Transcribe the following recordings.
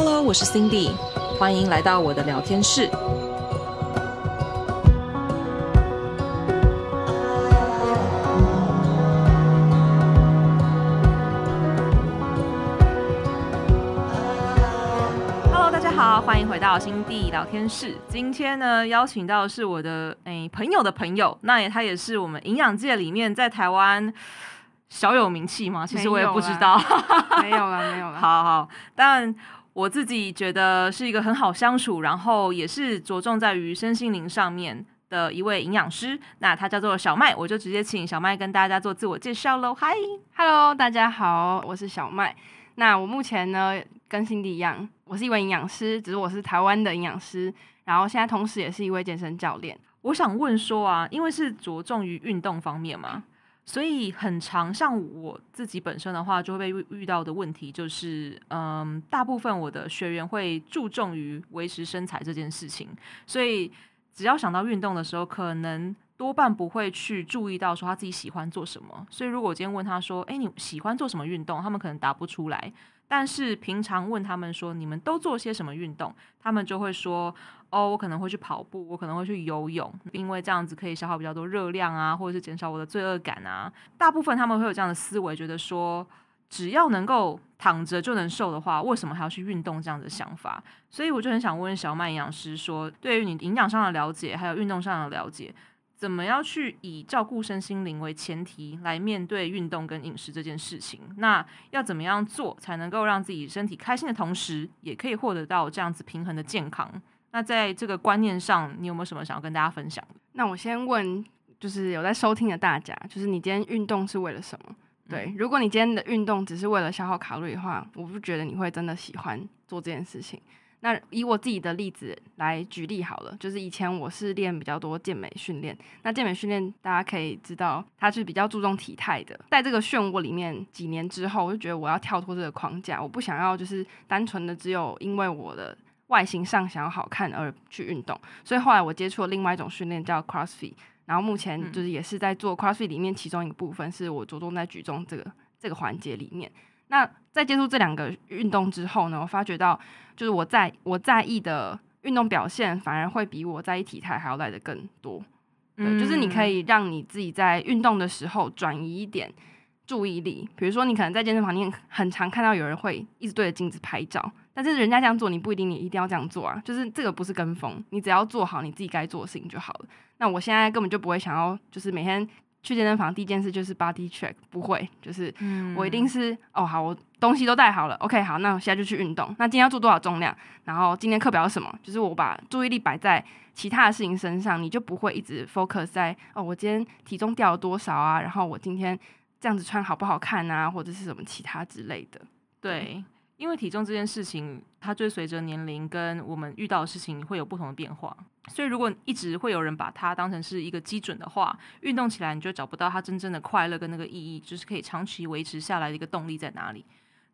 Hello，我是 Cindy，欢迎来到我的聊天室。Hello，大家好，欢迎回到 Cindy 聊天室。今天呢，邀请到的是我的诶朋友的朋友，那也他也是我们营养界里面在台湾。小有名气吗？其实我也不知道。没有了，没有了。好好，但我自己觉得是一个很好相处，然后也是着重在于身心灵上面的一位营养师。那他叫做小麦，我就直接请小麦跟大家做自我介绍喽。Hi，Hello，大家好，我是小麦。那我目前呢，跟 Cindy 一样，我是一位营养师，只是我是台湾的营养师，然后现在同时也是一位健身教练。我想问说啊，因为是着重于运动方面嘛。所以很长，像我自己本身的话，就会被遇遇到的问题就是，嗯，大部分我的学员会注重于维持身材这件事情，所以只要想到运动的时候，可能多半不会去注意到说他自己喜欢做什么。所以如果我今天问他说，诶，你喜欢做什么运动？他们可能答不出来。但是平常问他们说，你们都做些什么运动？他们就会说。哦，我可能会去跑步，我可能会去游泳，因为这样子可以消耗比较多热量啊，或者是减少我的罪恶感啊。大部分他们会有这样的思维，觉得说只要能够躺着就能瘦的话，为什么还要去运动？这样的想法。所以我就很想问小麦营养师说，对于你营养上的了解，还有运动上的了解，怎么样去以照顾身心灵为前提来面对运动跟饮食这件事情？那要怎么样做才能够让自己身体开心的同时，也可以获得到这样子平衡的健康？那在这个观念上，你有没有什么想要跟大家分享的？那我先问，就是有在收听的大家，就是你今天运动是为了什么？对，嗯、如果你今天的运动只是为了消耗卡路里的话，我不觉得你会真的喜欢做这件事情。那以我自己的例子来举例好了，就是以前我是练比较多健美训练，那健美训练大家可以知道，它是比较注重体态的。在这个漩涡里面几年之后，我就觉得我要跳脱这个框架，我不想要就是单纯的只有因为我的。外形上想要好看而去运动，所以后来我接触了另外一种训练叫 CrossFit，然后目前就是也是在做 CrossFit 里面其中一个部分，是我着重在举重这个这个环节里面。那在接触这两个运动之后呢，我发觉到就是我在我在意的运动表现反而会比我在意体态还要来的更多。对，就是你可以让你自己在运动的时候转移一点注意力，比如说你可能在健身房你很常看到有人会一直对着镜子拍照。但是人家这样做，你不一定你一定要这样做啊。就是这个不是跟风，你只要做好你自己该做的事情就好了。那我现在根本就不会想要，就是每天去健身房第一件事就是 body check，不会，就是我一定是、嗯、哦好，我东西都带好了，OK 好，那我现在就去运动。那今天要做多少重量？然后今天课表是什么？就是我把注意力摆在其他的事情身上，你就不会一直 focus 在哦我今天体重掉了多少啊？然后我今天这样子穿好不好看啊？或者是什么其他之类的，对。因为体重这件事情，它追随着年龄跟我们遇到的事情会有不同的变化，所以如果一直会有人把它当成是一个基准的话，运动起来你就找不到它真正的快乐跟那个意义，就是可以长期维持下来的一个动力在哪里。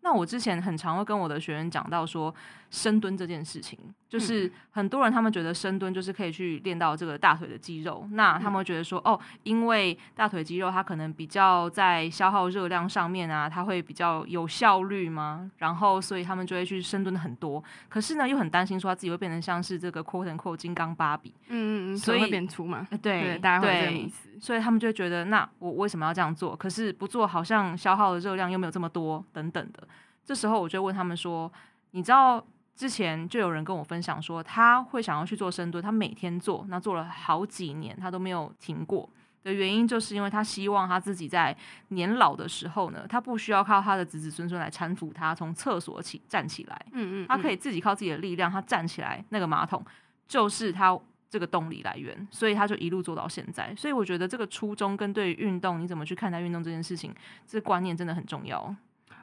那我之前很常会跟我的学员讲到说，深蹲这件事情，就是很多人他们觉得深蹲就是可以去练到这个大腿的肌肉，那他们会觉得说，哦，因为大腿肌肉它可能比较在消耗热量上面啊，它会比较有效率吗？然后所以他们就会去深蹲很多，可是呢又很担心说他自己会变成像是这个 quote unquote 金刚芭比，嗯嗯嗯，所以会变粗嘛？对，对，大家会这个意思，所以他们就会觉得，那我为什么要这样做？可是不做好像消耗的热量又没有这么多，等等的。这时候我就问他们说：“你知道之前就有人跟我分享说，他会想要去做深蹲，他每天做，那做了好几年，他都没有停过的原因，就是因为他希望他自己在年老的时候呢，他不需要靠他的子子孙孙来搀扶他从厕所起站起来，嗯嗯，他可以自己靠自己的力量，他站起来，那个马桶就是他这个动力来源，所以他就一路做到现在。所以我觉得这个初衷跟对于运动你怎么去看待运动这件事情，这观念真的很重要。”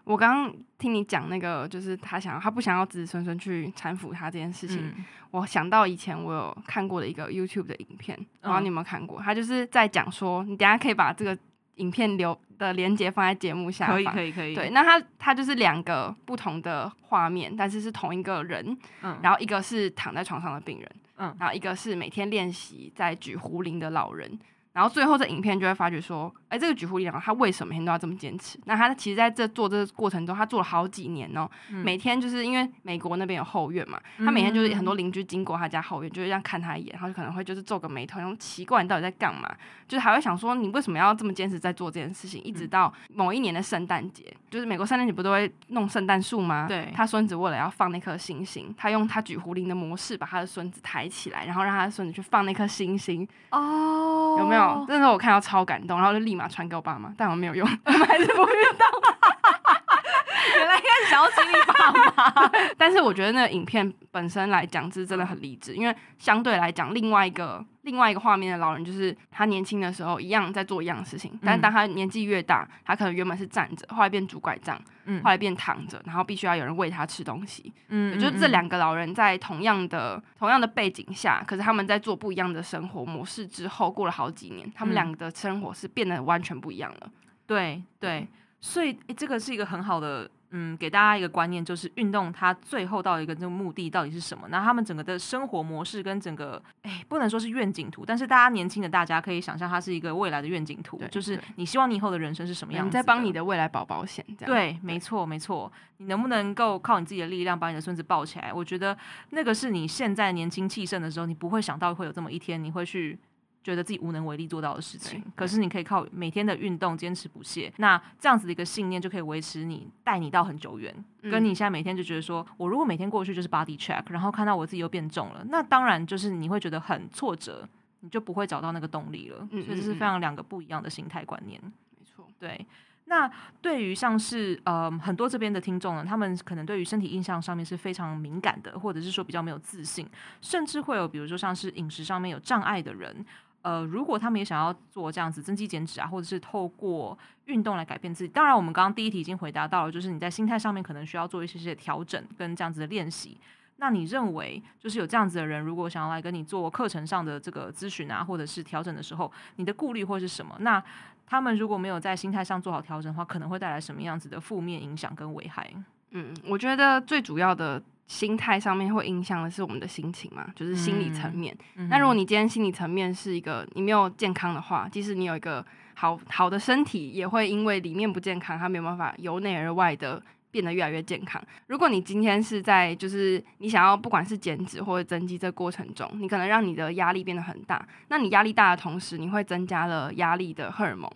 我刚刚听你讲那个，就是他想要，他不想要子子孙孙去搀扶他这件事情。嗯、我想到以前我有看过的一个 YouTube 的影片，不知道你有没有看过？嗯、他就是在讲说，你等下可以把这个影片留的连接放在节目下方。可以，可以，可以。对，那他他就是两个不同的画面，但是是同一个人。嗯。然后一个是躺在床上的病人，嗯。然后一个是每天练习在举壶铃的老人。然后最后这影片就会发觉说，哎，这个举壶力量他为什么每天都要这么坚持？那他其实在这做这个过程中，他做了好几年哦，嗯、每天就是因为美国那边有后院嘛，他每天就是很多邻居经过他家后院，就是这样看他一眼，然后就可能会就是皱个眉头，然后奇怪你到底在干嘛？就是还会想说你为什么要这么坚持在做这件事情？一直到某一年的圣诞节，就是美国圣诞节不都会弄圣诞树吗？对，他孙子为了要放那颗星星，他用他举壶铃的模式把他的孙子抬起来，然后让他的孙子去放那颗星星。哦，有没有？那时候我看到超感动，然后就立马传给我爸妈。但我没有用，我们还是不运动。原来应该是想要激励 但是我觉得那个影片本身来讲是真的很励志，因为相对来讲，另外一个另外一个画面的老人就是他年轻的时候一样在做一样的事情，但是当他年纪越大，他可能原本是站着，后来变拄拐杖，后来变躺着，然后必须要有人喂他吃东西。嗯，就是这两个老人在同样的同样的背景下，可是他们在做不一样的生活模式之后，过了好几年，他们两个的生活是变得完全不一样了。对对，所以、欸、这个是一个很好的，嗯，给大家一个观念，就是运动它最后到一个这个目的到底是什么？那他们整个的生活模式跟整个，哎、欸，不能说是愿景图，但是大家年轻的大家可以想象，它是一个未来的愿景图，就是你希望你以后的人生是什么样子？你在帮你的未来保保险，这样对，没错没错。你能不能够靠你自己的力量把你的孙子抱起来？我觉得那个是你现在年轻气盛的时候，你不会想到会有这么一天，你会去。觉得自己无能为力做到的事情，可是你可以靠每天的运动坚持不懈，那这样子的一个信念就可以维持你带你到很久远。跟你现在每天就觉得说，我如果每天过去就是 body check，然后看到我自己又变重了，那当然就是你会觉得很挫折，你就不会找到那个动力了。所以这是非常两个不一样的心态观念。没错，对。那对于像是呃很多这边的听众呢，他们可能对于身体印象上面是非常敏感的，或者是说比较没有自信，甚至会有比如说像是饮食上面有障碍的人。呃，如果他们也想要做这样子增肌减脂啊，或者是透过运动来改变自己，当然我们刚刚第一题已经回答到了，就是你在心态上面可能需要做一些些调整跟这样子的练习。那你认为，就是有这样子的人，如果想要来跟你做课程上的这个咨询啊，或者是调整的时候，你的顾虑会是什么？那他们如果没有在心态上做好调整的话，可能会带来什么样子的负面影响跟危害？嗯，我觉得最主要的。心态上面会影响的是我们的心情嘛，就是心理层面。嗯、那如果你今天心理层面是一个你没有健康的话，即使你有一个好好的身体，也会因为里面不健康，它没有办法由内而外的变得越来越健康。如果你今天是在就是你想要不管是减脂或者增肌这过程中，你可能让你的压力变得很大，那你压力大的同时，你会增加了压力的荷尔蒙，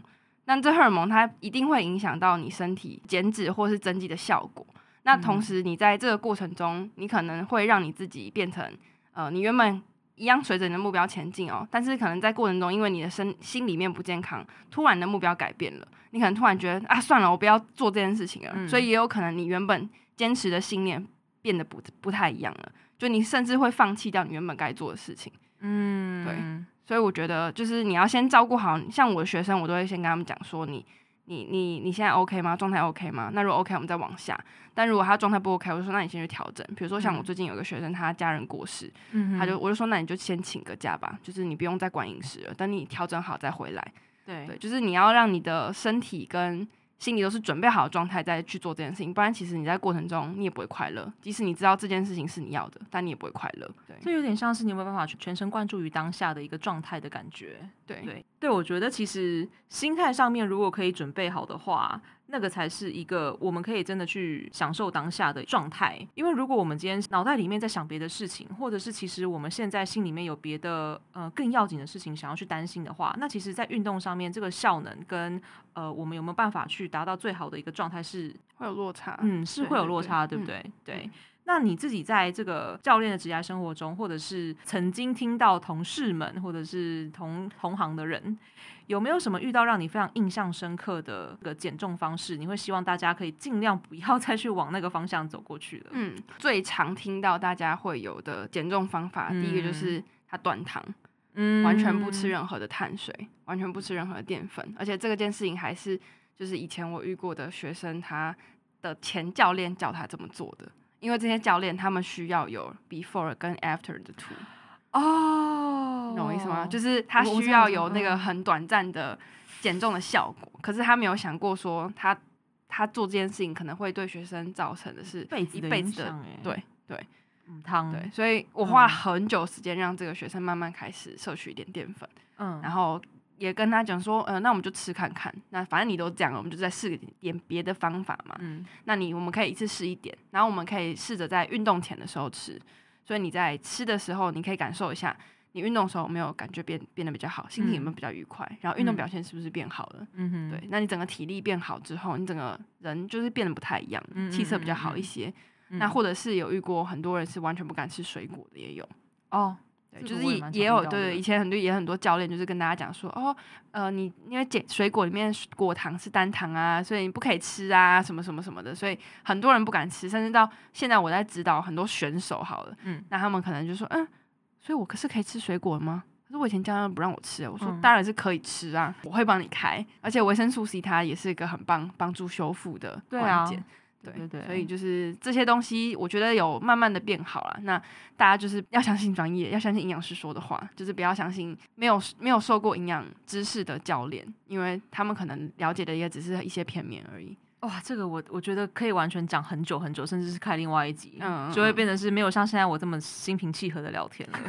那这荷尔蒙它一定会影响到你身体减脂或是增肌的效果。那同时，你在这个过程中，你可能会让你自己变成，呃，你原本一样随着你的目标前进哦，但是可能在过程中，因为你的身心里面不健康，突然的目标改变了，你可能突然觉得啊，算了，我不要做这件事情了，嗯、所以也有可能你原本坚持的信念变得不不太一样了，就你甚至会放弃掉你原本该做的事情，嗯，对，所以我觉得就是你要先照顾好，像我的学生，我都会先跟他们讲说你。你你你现在 OK 吗？状态 OK 吗？那如果 OK，我们再往下。但如果他状态不 OK，我就说那你先去调整。比如说像我最近有个学生，他家人过世，嗯、他就我就说那你就先请个假吧，就是你不用再管饮食了，等你调整好再回来。对对，就是你要让你的身体跟。心里都是准备好的状态再去做这件事情，不然其实你在过程中你也不会快乐。即使你知道这件事情是你要的，但你也不会快乐。对，这有点像是你有没有办法全神贯注于当下的一个状态的感觉。对对对，我觉得其实心态上面如果可以准备好的话。那个才是一个我们可以真的去享受当下的状态，因为如果我们今天脑袋里面在想别的事情，或者是其实我们现在心里面有别的呃更要紧的事情想要去担心的话，那其实，在运动上面这个效能跟呃我们有没有办法去达到最好的一个状态是会有落差，嗯，是会有落差，对，对，对，对不对？对。那你自己在这个教练的职业生活中，或者是曾经听到同事们，或者是同同行的人，有没有什么遇到让你非常印象深刻的个减重方式？你会希望大家可以尽量不要 再去往那个方向走过去了。嗯，最常听到大家会有的减重方法，嗯、第一个就是他断糖，嗯，完全不吃任何的碳水，完全不吃任何的淀粉，而且这个件事情还是就是以前我遇过的学生他的前教练教他这么做的。因为这些教练他们需要有 before 跟 after 的图哦，懂我意思吗？就是他需要有那个很短暂的减重的效果，可是他没有想过说他他做这件事情可能会对学生造成的是一辈子的。对对，嗯，汤对，所以我花了很久时间让这个学生慢慢开始摄取一点淀粉，嗯，然后也跟他讲说，呃，那我们就吃看看。那反正你都讲了，我们就再试点别的方法嘛。嗯，那你我们可以一次试一点，然后我们可以试着在运动前的时候吃。所以你在吃的时候，你可以感受一下，你运动的时候有没有感觉变变得比较好，心情有没有比较愉快，嗯、然后运动表现是不是变好了？嗯哼，对。那你整个体力变好之后，你整个人就是变得不太一样，嗯、气色比较好一些。嗯、那或者是有遇过很多人是完全不敢吃水果的，也有哦。就是也也有对，以前很多也很多教练就是跟大家讲说哦，呃，你因为减水果里面果糖是单糖啊，所以你不可以吃啊，什么什么什么的，所以很多人不敢吃，甚至到现在我在指导很多选手好了，嗯，那他们可能就说嗯，所以我可是可以吃水果吗？可是我以前教练不让我吃，我说当然是可以吃啊，我会帮你开，而且维生素 C 它也是一个很棒帮助修复的关键。对对对，所以就是这些东西，我觉得有慢慢的变好了。那大家就是要相信专业，要相信营养师说的话，就是不要相信没有没有受过营养知识的教练，因为他们可能了解的也只是一些片面而已。哇，这个我我觉得可以完全讲很久很久，甚至是开另外一集，嗯，就会变成是没有像现在我这么心平气和的聊天了，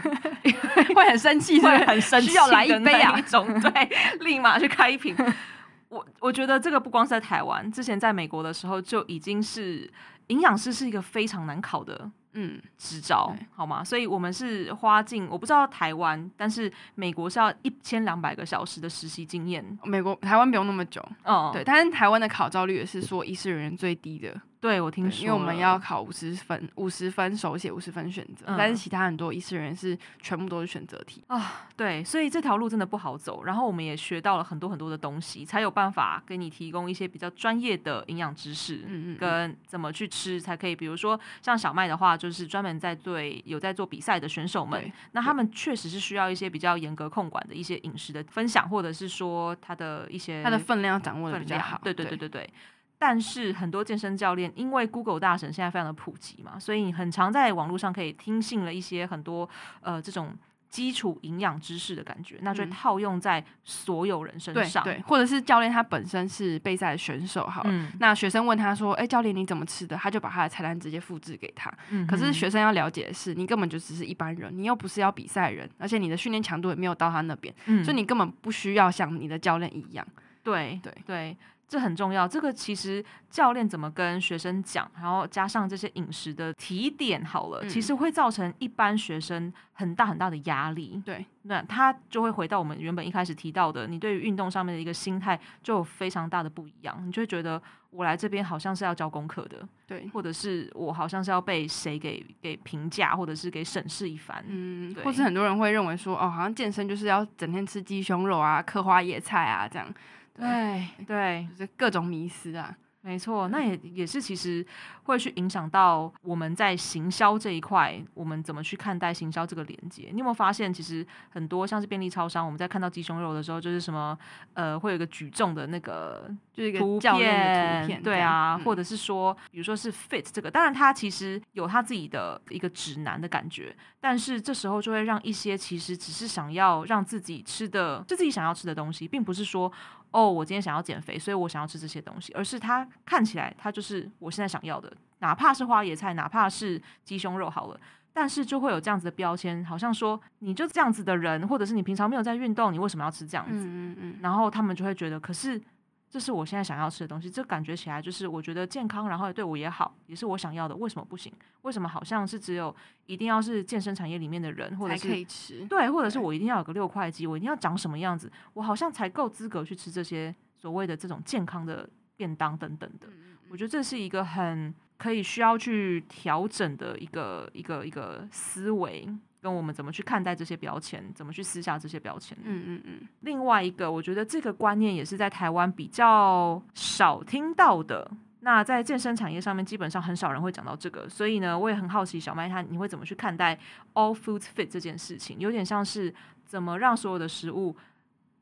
会很生气，会很生气，需要来一杯啊，一种对，立马去开一瓶。我我觉得这个不光是在台湾，之前在美国的时候就已经是营养师是一个非常难考的嗯执照，好吗？所以我们是花尽我不知道台湾，但是美国是要一千两百个小时的实习经验，美国台湾不用那么久，嗯，对，但是台湾的考照率也是说医师人员最低的。对，我听说，因为我们要考五十分，五十分手写，五十分选择，嗯、但是其他很多医师人员是全部都是选择题啊。对，所以这条路真的不好走。然后我们也学到了很多很多的东西，才有办法给你提供一些比较专业的营养知识，嗯嗯，跟怎么去吃才可以。比如说像小麦的话，就是专门在对有在做比赛的选手们，那他们确实是需要一些比较严格控管的一些饮食的分享，或者是说他的一些他的分量掌握的比较好。对对对对对。但是很多健身教练，因为 Google 大神现在非常的普及嘛，所以你很常在网络上可以听信了一些很多呃这种基础营养知识的感觉，那就套用在所有人身上。对，对，或者是教练他本身是备赛的选手，好，嗯、那学生问他说：“哎、欸，教练你怎么吃的？”他就把他的菜单直接复制给他。嗯，可是学生要了解的是，你根本就只是一般人，你又不是要比赛人，而且你的训练强度也没有到他那边，嗯、所以你根本不需要像你的教练一样。对对对。这很重要，这个其实教练怎么跟学生讲，然后加上这些饮食的提点，好了，嗯、其实会造成一般学生很大很大的压力。对，那他就会回到我们原本一开始提到的，你对于运动上面的一个心态就有非常大的不一样，你就会觉得我来这边好像是要交功课的，对，或者是我好像是要被谁给给评价，或者是给审视一番，嗯，对或是很多人会认为说，哦，好像健身就是要整天吃鸡胸肉啊，刻花椰菜啊这样。对对，就是各种迷思啊，没错，那也也是其实会去影响到我们在行销这一块，我们怎么去看待行销这个连接？你有没有发现，其实很多像是便利超商，我们在看到鸡胸肉的时候，就是什么呃，会有一个举重的那个，就是一个教练的图片，对啊，或者是说，比如说是 fit 这个，当然它其实有它自己的一个指南的感觉，但是这时候就会让一些其实只是想要让自己吃的，就自己想要吃的东西，并不是说。哦，我今天想要减肥，所以我想要吃这些东西，而是它看起来它就是我现在想要的，哪怕是花椰菜，哪怕是鸡胸肉好了，但是就会有这样子的标签，好像说你就这样子的人，或者是你平常没有在运动，你为什么要吃这样子？嗯嗯嗯，然后他们就会觉得，可是。这是我现在想要吃的东西，这感觉起来就是我觉得健康，然后对我也好，也是我想要的。为什么不行？为什么好像是只有一定要是健身产业里面的人，或者是可以吃？对，或者是我一定要有个六块肌，我一定要长什么样子，我好像才够资格去吃这些所谓的这种健康的便当等等的。我觉得这是一个很可以需要去调整的一个一个一个思维。跟我们怎么去看待这些标签，怎么去撕下这些标签？嗯嗯嗯。另外一个，我觉得这个观念也是在台湾比较少听到的。那在健身产业上面，基本上很少人会讲到这个。所以呢，我也很好奇，小麦他你会怎么去看待 All Foods Fit 这件事情？有点像是怎么让所有的食物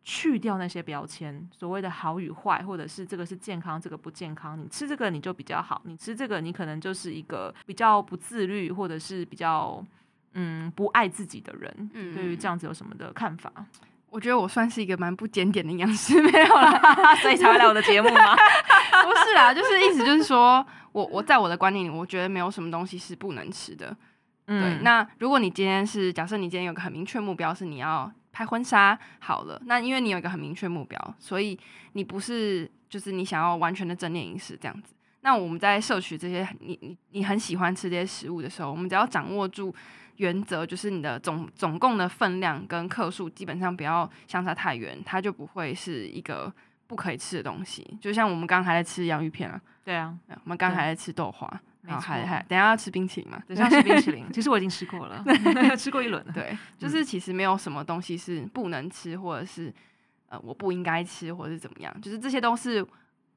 去掉那些标签，所谓的好与坏，或者是这个是健康，这个不健康。你吃这个你就比较好，你吃这个你可能就是一个比较不自律，或者是比较。嗯，不爱自己的人，嗯，对于这样子有什么的看法？我觉得我算是一个蛮不检点的营养师，没有啦，所以才会来我的节目吗？不是啦，就是意思就是说，我我在我的观念里，我觉得没有什么东西是不能吃的。嗯，对。那如果你今天是假设你今天有个很明确目标，是你要拍婚纱好了。那因为你有一个很明确目标，所以你不是就是你想要完全的正念饮食这样子。那我们在摄取这些你你你很喜欢吃这些食物的时候，我们只要掌握住原则，就是你的总总共的分量跟克数基本上不要相差太远，它就不会是一个不可以吃的东西。就像我们刚刚还在吃洋芋片啊，对啊，我们刚刚还在吃豆花，然后还还等一下要吃冰淇淋嘛，等一下吃冰淇淋。其实我已经吃过了，吃过一轮了。对，就是其实没有什么东西是不能吃，或者是呃我不应该吃，或者是怎么样，就是这些都是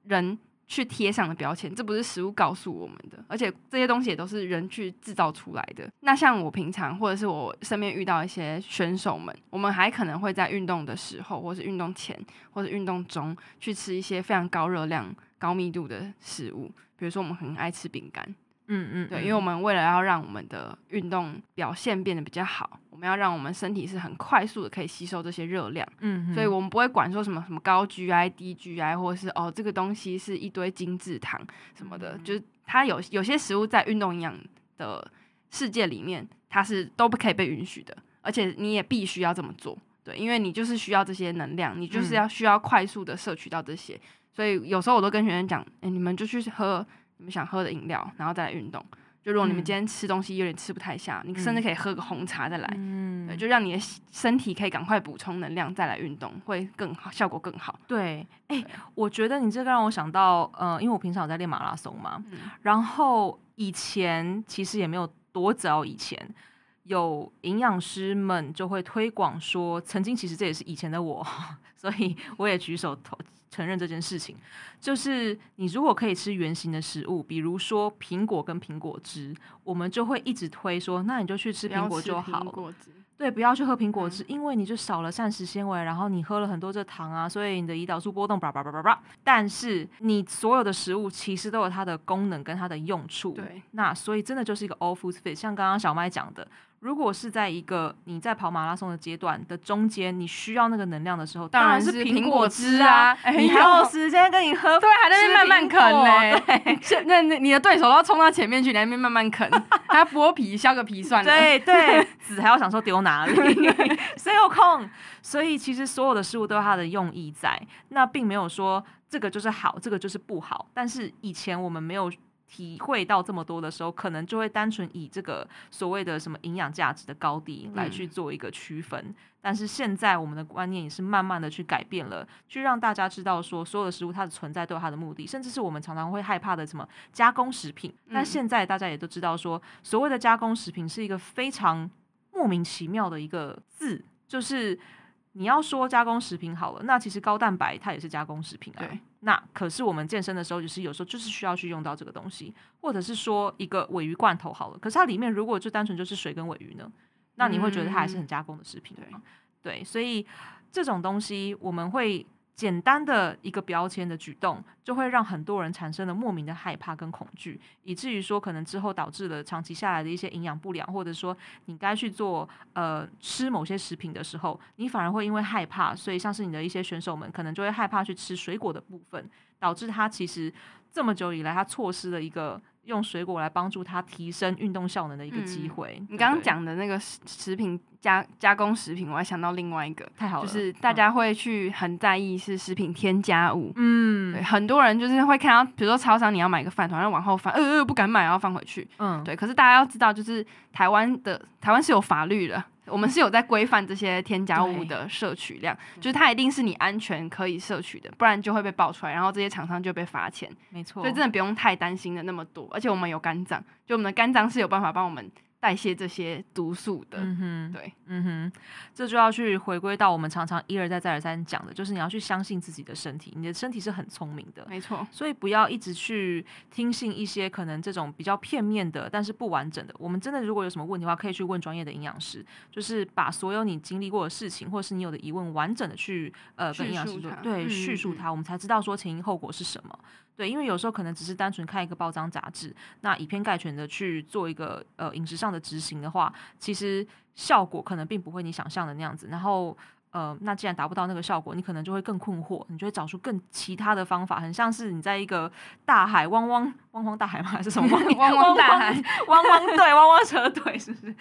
人。去贴上的标签，这不是食物告诉我们的，而且这些东西也都是人去制造出来的。那像我平常或者是我身边遇到一些选手们，我们还可能会在运动的时候，或是运动前，或者运动中去吃一些非常高热量、高密度的食物，比如说我们很爱吃饼干。嗯嗯，对，因为我们为了要让我们的运动表现变得比较好，我们要让我们身体是很快速的可以吸收这些热量，嗯，所以我们不会管说什么什么高 GI 低 GI，或者是哦这个东西是一堆精制糖什么的，嗯、就是它有有些食物在运动营养的世界里面，它是都不可以被允许的，而且你也必须要这么做，对，因为你就是需要这些能量，你就是要需要快速的摄取到这些，嗯、所以有时候我都跟学生讲，哎，你们就去喝。你们想喝的饮料，然后再来运动。就如果你们今天吃东西有点吃不太下，嗯、你甚至可以喝个红茶再来，嗯、对，就让你的身体可以赶快补充能量再来运动，会更好，效果更好。对，哎、欸，我觉得你这个让我想到，呃，因为我平常有在练马拉松嘛，嗯、然后以前其实也没有多早以前，有营养师们就会推广说，曾经其实这也是以前的我，所以我也举手投。承认这件事情，就是你如果可以吃圆形的食物，比如说苹果跟苹果汁，我们就会一直推说，那你就去吃苹果就好。苹果汁，对，不要去喝苹果汁，嗯、因为你就少了膳食纤维，然后你喝了很多这糖啊，所以你的胰岛素波动叭叭叭叭叭。但是你所有的食物其实都有它的功能跟它的用处。对，那所以真的就是一个 all foods fit，像刚刚小麦讲的。如果是在一个你在跑马拉松的阶段的中间，你需要那个能量的时候，当然是苹果汁啊！你还有时间跟你喝，对，还在那边慢慢啃呢。对，那那你的对手都要冲到前面去，你在那边慢慢啃，还要剥皮削个皮算了。对对，籽还要想说丢哪里，谁有空？所以其实所有的事物都有它的用意在，那并没有说这个就是好，这个就是不好。但是以前我们没有。体会到这么多的时候，可能就会单纯以这个所谓的什么营养价值的高低来去做一个区分。嗯、但是现在我们的观念也是慢慢的去改变了，去让大家知道说，所有的食物它的存在都有它的目的，甚至是我们常常会害怕的什么加工食品。嗯、但现在大家也都知道说，所谓的加工食品是一个非常莫名其妙的一个字，就是。你要说加工食品好了，那其实高蛋白它也是加工食品啊。对。那可是我们健身的时候，就是有时候就是需要去用到这个东西，或者是说一个尾鱼罐头好了，可是它里面如果就单纯就是水跟尾鱼呢，那你会觉得它还是很加工的食品吗？嗯、对，所以这种东西我们会。简单的一个标签的举动，就会让很多人产生了莫名的害怕跟恐惧，以至于说可能之后导致了长期下来的一些营养不良，或者说你该去做呃吃某些食品的时候，你反而会因为害怕，所以像是你的一些选手们可能就会害怕去吃水果的部分，导致他其实这么久以来他错失了一个。用水果来帮助他提升运动效能的一个机会。嗯、你刚刚讲的那个食食品加加工食品，我还想到另外一个，太好了，就是大家会去很在意是食品添加物。嗯，对，很多人就是会看到，比如说超商你要买个饭团，然后往后翻，呃呃，不敢买，然后放回去。嗯，对。可是大家要知道，就是台湾的台湾是有法律的。我们是有在规范这些添加物的摄取量，就是它一定是你安全可以摄取的，不然就会被爆出来，然后这些厂商就被罚钱。没错，所以真的不用太担心的那么多，而且我们有肝脏，就我们的肝脏是有办法帮我们。代谢这些毒素的，嗯哼，对，嗯哼，这就要去回归到我们常常一而再再而三讲的，就是你要去相信自己的身体，你的身体是很聪明的，没错，所以不要一直去听信一些可能这种比较片面的，但是不完整的。我们真的如果有什么问题的话，可以去问专业的营养师，就是把所有你经历过的事情，或是你有的疑问，完整的去呃跟营养师说，对，叙述它，我们才知道说前因后果是什么。对，因为有时候可能只是单纯看一个报章杂志，那以偏概全的去做一个呃饮食上的执行的话，其实效果可能并不会你想象的那样子。然后呃，那既然达不到那个效果，你可能就会更困惑，你就会找出更其他的方法，很像是你在一个大海汪汪汪汪大海吗？还是什么 汪汪大海汪汪对汪汪车队是不是？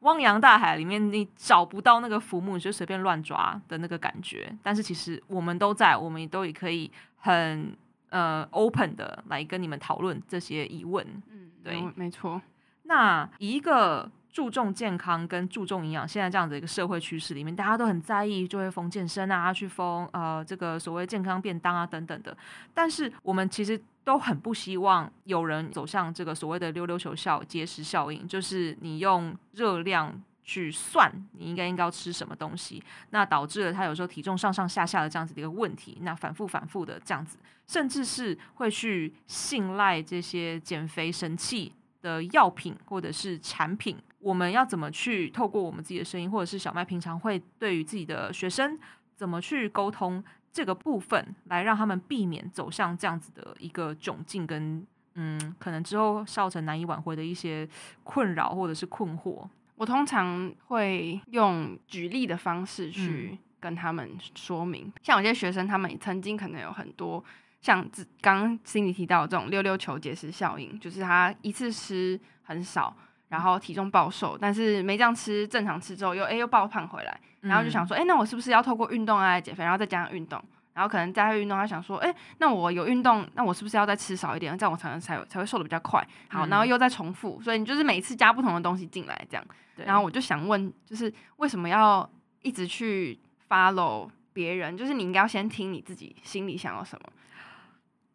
汪洋大海里面，你找不到那个浮木，你就随便乱抓的那个感觉。但是其实我们都在，我们也都也可以很呃 open 的来跟你们讨论这些疑问。嗯，对，没错。那一个注重健康跟注重营养，现在这样的一个社会趋势里面，大家都很在意，就会封健身啊，去封呃这个所谓健康便当啊等等的。但是我们其实都很不希望有人走向这个所谓的溜溜球效节食效应，就是你用热量去算你应该应该要吃什么东西，那导致了他有时候体重上上下下的这样子的一个问题，那反复反复的这样子，甚至是会去信赖这些减肥神器的药品或者是产品，我们要怎么去透过我们自己的声音，或者是小麦平常会对于自己的学生怎么去沟通这个部分，来让他们避免走向这样子的一个窘境跟嗯，可能之后造成难以挽回的一些困扰或者是困惑。我通常会用举例的方式去跟他们说明，嗯、像有些学生他们曾经可能有很多。像刚刚 Cindy 提到的这种溜溜球节食效应，就是他一次吃很少，然后体重暴瘦，但是没这样吃，正常吃之后又哎、欸、又暴胖回来，然后就想说，哎、欸，那我是不是要透过运动来减肥，然后再加上运动，然后可能再运动，他想说，哎、欸，那我有运动，那我是不是要再吃少一点，这样我才能才才会瘦的比较快？好，然后又再重复，所以你就是每次加不同的东西进来，这样。然后我就想问，就是为什么要一直去 follow 别人？就是你应该要先听你自己心里想要什么。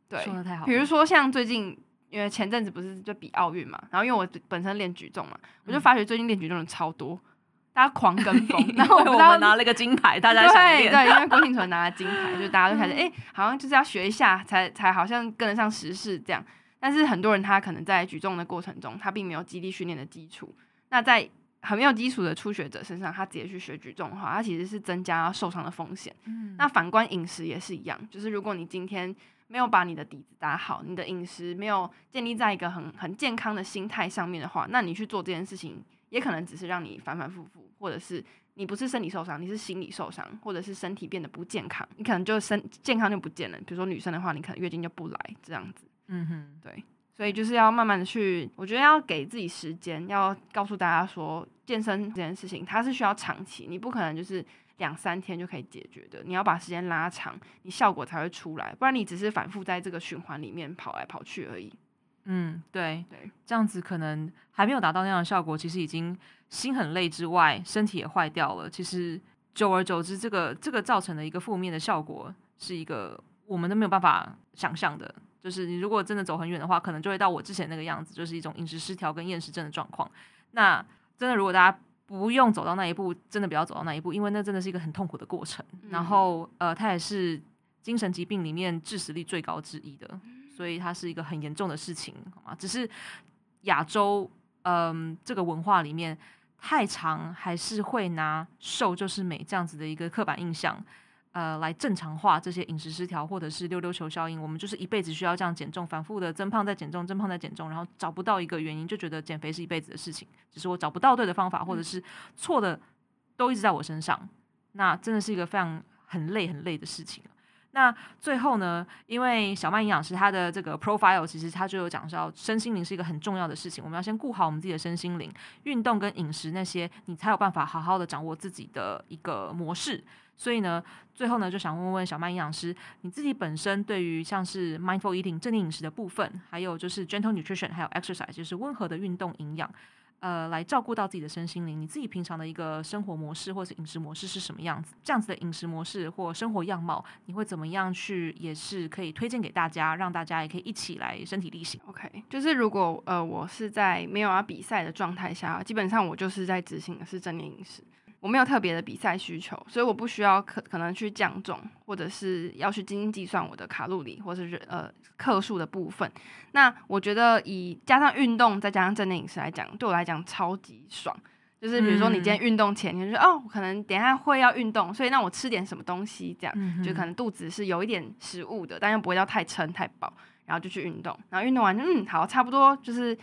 对，说得太好。比如说像最近，因为前阵子不是就比奥运嘛，然后因为我本身练举重嘛，我就发觉最近练举重的超多，大家狂跟风。然后我们拿了个金牌，大家想练。对，因为郭婞淳拿了金牌，就大家都开始哎、欸，好像就是要学一下，才才好像跟得上时事这样。但是很多人他可能在举重的过程中，他并没有基地训练的基础。那在很没有基础的初学者身上，他直接去学举重的话，他其实是增加受伤的风险。嗯。那反观饮食也是一样，就是如果你今天没有把你的底子打好，你的饮食没有建立在一个很很健康的心态上面的话，那你去做这件事情，也可能只是让你反反复复，或者是你不是身体受伤，你是心理受伤，或者是身体变得不健康，你可能就身健康就不见了。比如说女生的话，你可能月经就不来这样子。嗯哼，对，所以就是要慢慢的去，我觉得要给自己时间，要告诉大家说，健身这件事情它是需要长期，你不可能就是。两三天就可以解决的，你要把时间拉长，你效果才会出来，不然你只是反复在这个循环里面跑来跑去而已。嗯，对对，这样子可能还没有达到那样的效果，其实已经心很累之外，身体也坏掉了。其实久而久之，这个这个造成的一个负面的效果，是一个我们都没有办法想象的。就是你如果真的走很远的话，可能就会到我之前那个样子，就是一种饮食失调跟厌食症的状况。那真的，如果大家。不用走到那一步，真的不要走到那一步，因为那真的是一个很痛苦的过程。嗯、然后，呃，它也是精神疾病里面致死率最高之一的，所以它是一个很严重的事情，好吗？只是亚洲，嗯、呃，这个文化里面太长还是会拿瘦就是美这样子的一个刻板印象。呃，来正常化这些饮食失调，或者是溜溜球效应，我们就是一辈子需要这样减重，反复的增胖再减重，增胖再减重，然后找不到一个原因，就觉得减肥是一辈子的事情，只是我找不到对的方法，或者是错的都一直在我身上，那真的是一个非常很累很累的事情。那最后呢，因为小麦营养师他的这个 profile 其实他就有讲到，身心灵是一个很重要的事情，我们要先顾好我们自己的身心灵，运动跟饮食那些，你才有办法好好的掌握自己的一个模式。所以呢，最后呢，就想问问小麦营养师，你自己本身对于像是 mindful eating 正念饮食的部分，还有就是 gentle nutrition，还有 exercise，就是温和的运动营养，呃，来照顾到自己的身心灵。你自己平常的一个生活模式或是饮食模式是什么样子？这样子的饮食模式或生活样貌，你会怎么样去，也是可以推荐给大家，让大家也可以一起来身体力行。OK，就是如果呃我是在没有要比赛的状态下，基本上我就是在执行的是正念饮食。我没有特别的比赛需求，所以我不需要可可能去降重，或者是要去精精计算我的卡路里，或者是呃克数的部分。那我觉得以加上运动再加上正念饮食来讲，对我来讲超级爽。就是比如说你今天运动前，你就说哦，可能等一下会要运动，所以那我吃点什么东西，这样就可能肚子是有一点食物的，但又不会要太撑太饱，然后就去运动。然后运动完就嗯好，差不多就是。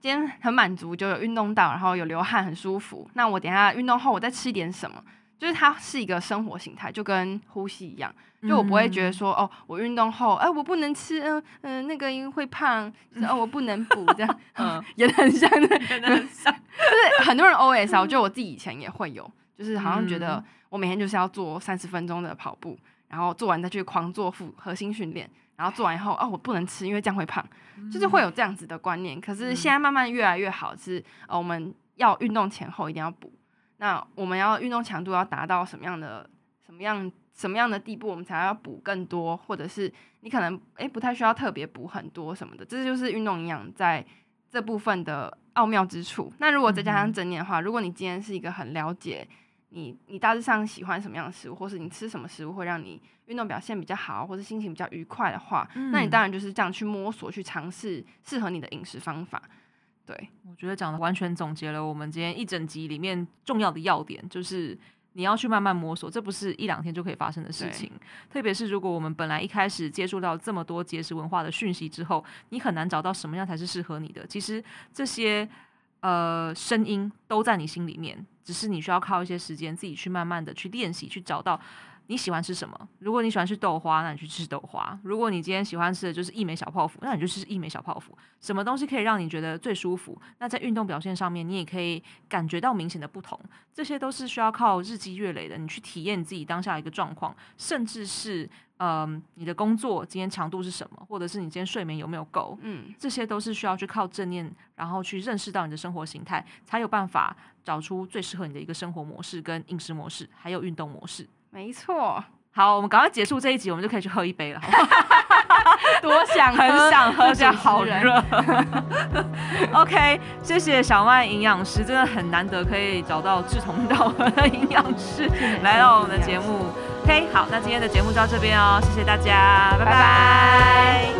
今天很满足，就有运动到，然后有流汗，很舒服。那我等一下运动后，我再吃一点什么，就是它是一个生活形态，就跟呼吸一样。就我不会觉得说，哦，我运动后，哎，我不能吃，嗯嗯，那个因为会胖，就是、哦，我不能补这样，嗯，也很像的，也很像。就是很多人 OS 啊，我觉得我自己以前也会有，就是好像觉得我每天就是要做三十分钟的跑步，然后做完再去狂做腹核心训练，然后做完以后，哦，我不能吃，因为这样会胖，就是会有这样子的观念。可是现在慢慢越来越好，是，呃，我们要运动前后一定要补。那我们要运动强度要达到什么样的什么样？什么样的地步我们才要补更多，或者是你可能诶不太需要特别补很多什么的，这就是运动营养在这部分的奥妙之处。那如果再加上正念的话，如果你今天是一个很了解你，你大致上喜欢什么样的食物，或是你吃什么食物会让你运动表现比较好，或者心情比较愉快的话，那你当然就是这样去摸索去尝试适合你的饮食方法。对，我觉得讲的完全总结了我们今天一整集里面重要的要点，就是。你要去慢慢摸索，这不是一两天就可以发生的事情。特别是如果我们本来一开始接触到这么多节食文化的讯息之后，你很难找到什么样才是适合你的。其实这些呃声音都在你心里面，只是你需要靠一些时间自己去慢慢的去练习，去找到。你喜欢吃什么？如果你喜欢吃豆花，那你去吃豆花；如果你今天喜欢吃的就是一枚小泡芙，那你就吃一枚小泡芙。什么东西可以让你觉得最舒服？那在运动表现上面，你也可以感觉到明显的不同。这些都是需要靠日积月累的，你去体验你自己当下的一个状况，甚至是嗯、呃，你的工作今天强度是什么，或者是你今天睡眠有没有够？嗯，这些都是需要去靠正念，然后去认识到你的生活形态，才有办法找出最适合你的一个生活模式、跟饮食模式，还有运动模式。没错，好，我们赶快结束这一集，我们就可以去喝一杯了。多想喝，很想喝，这样好热。OK，谢谢小麦营养师，真的很难得可以找到志同道合的营养师来到我们的节目。OK，好，那今天的节目就到这边哦，谢谢大家，拜拜。拜拜。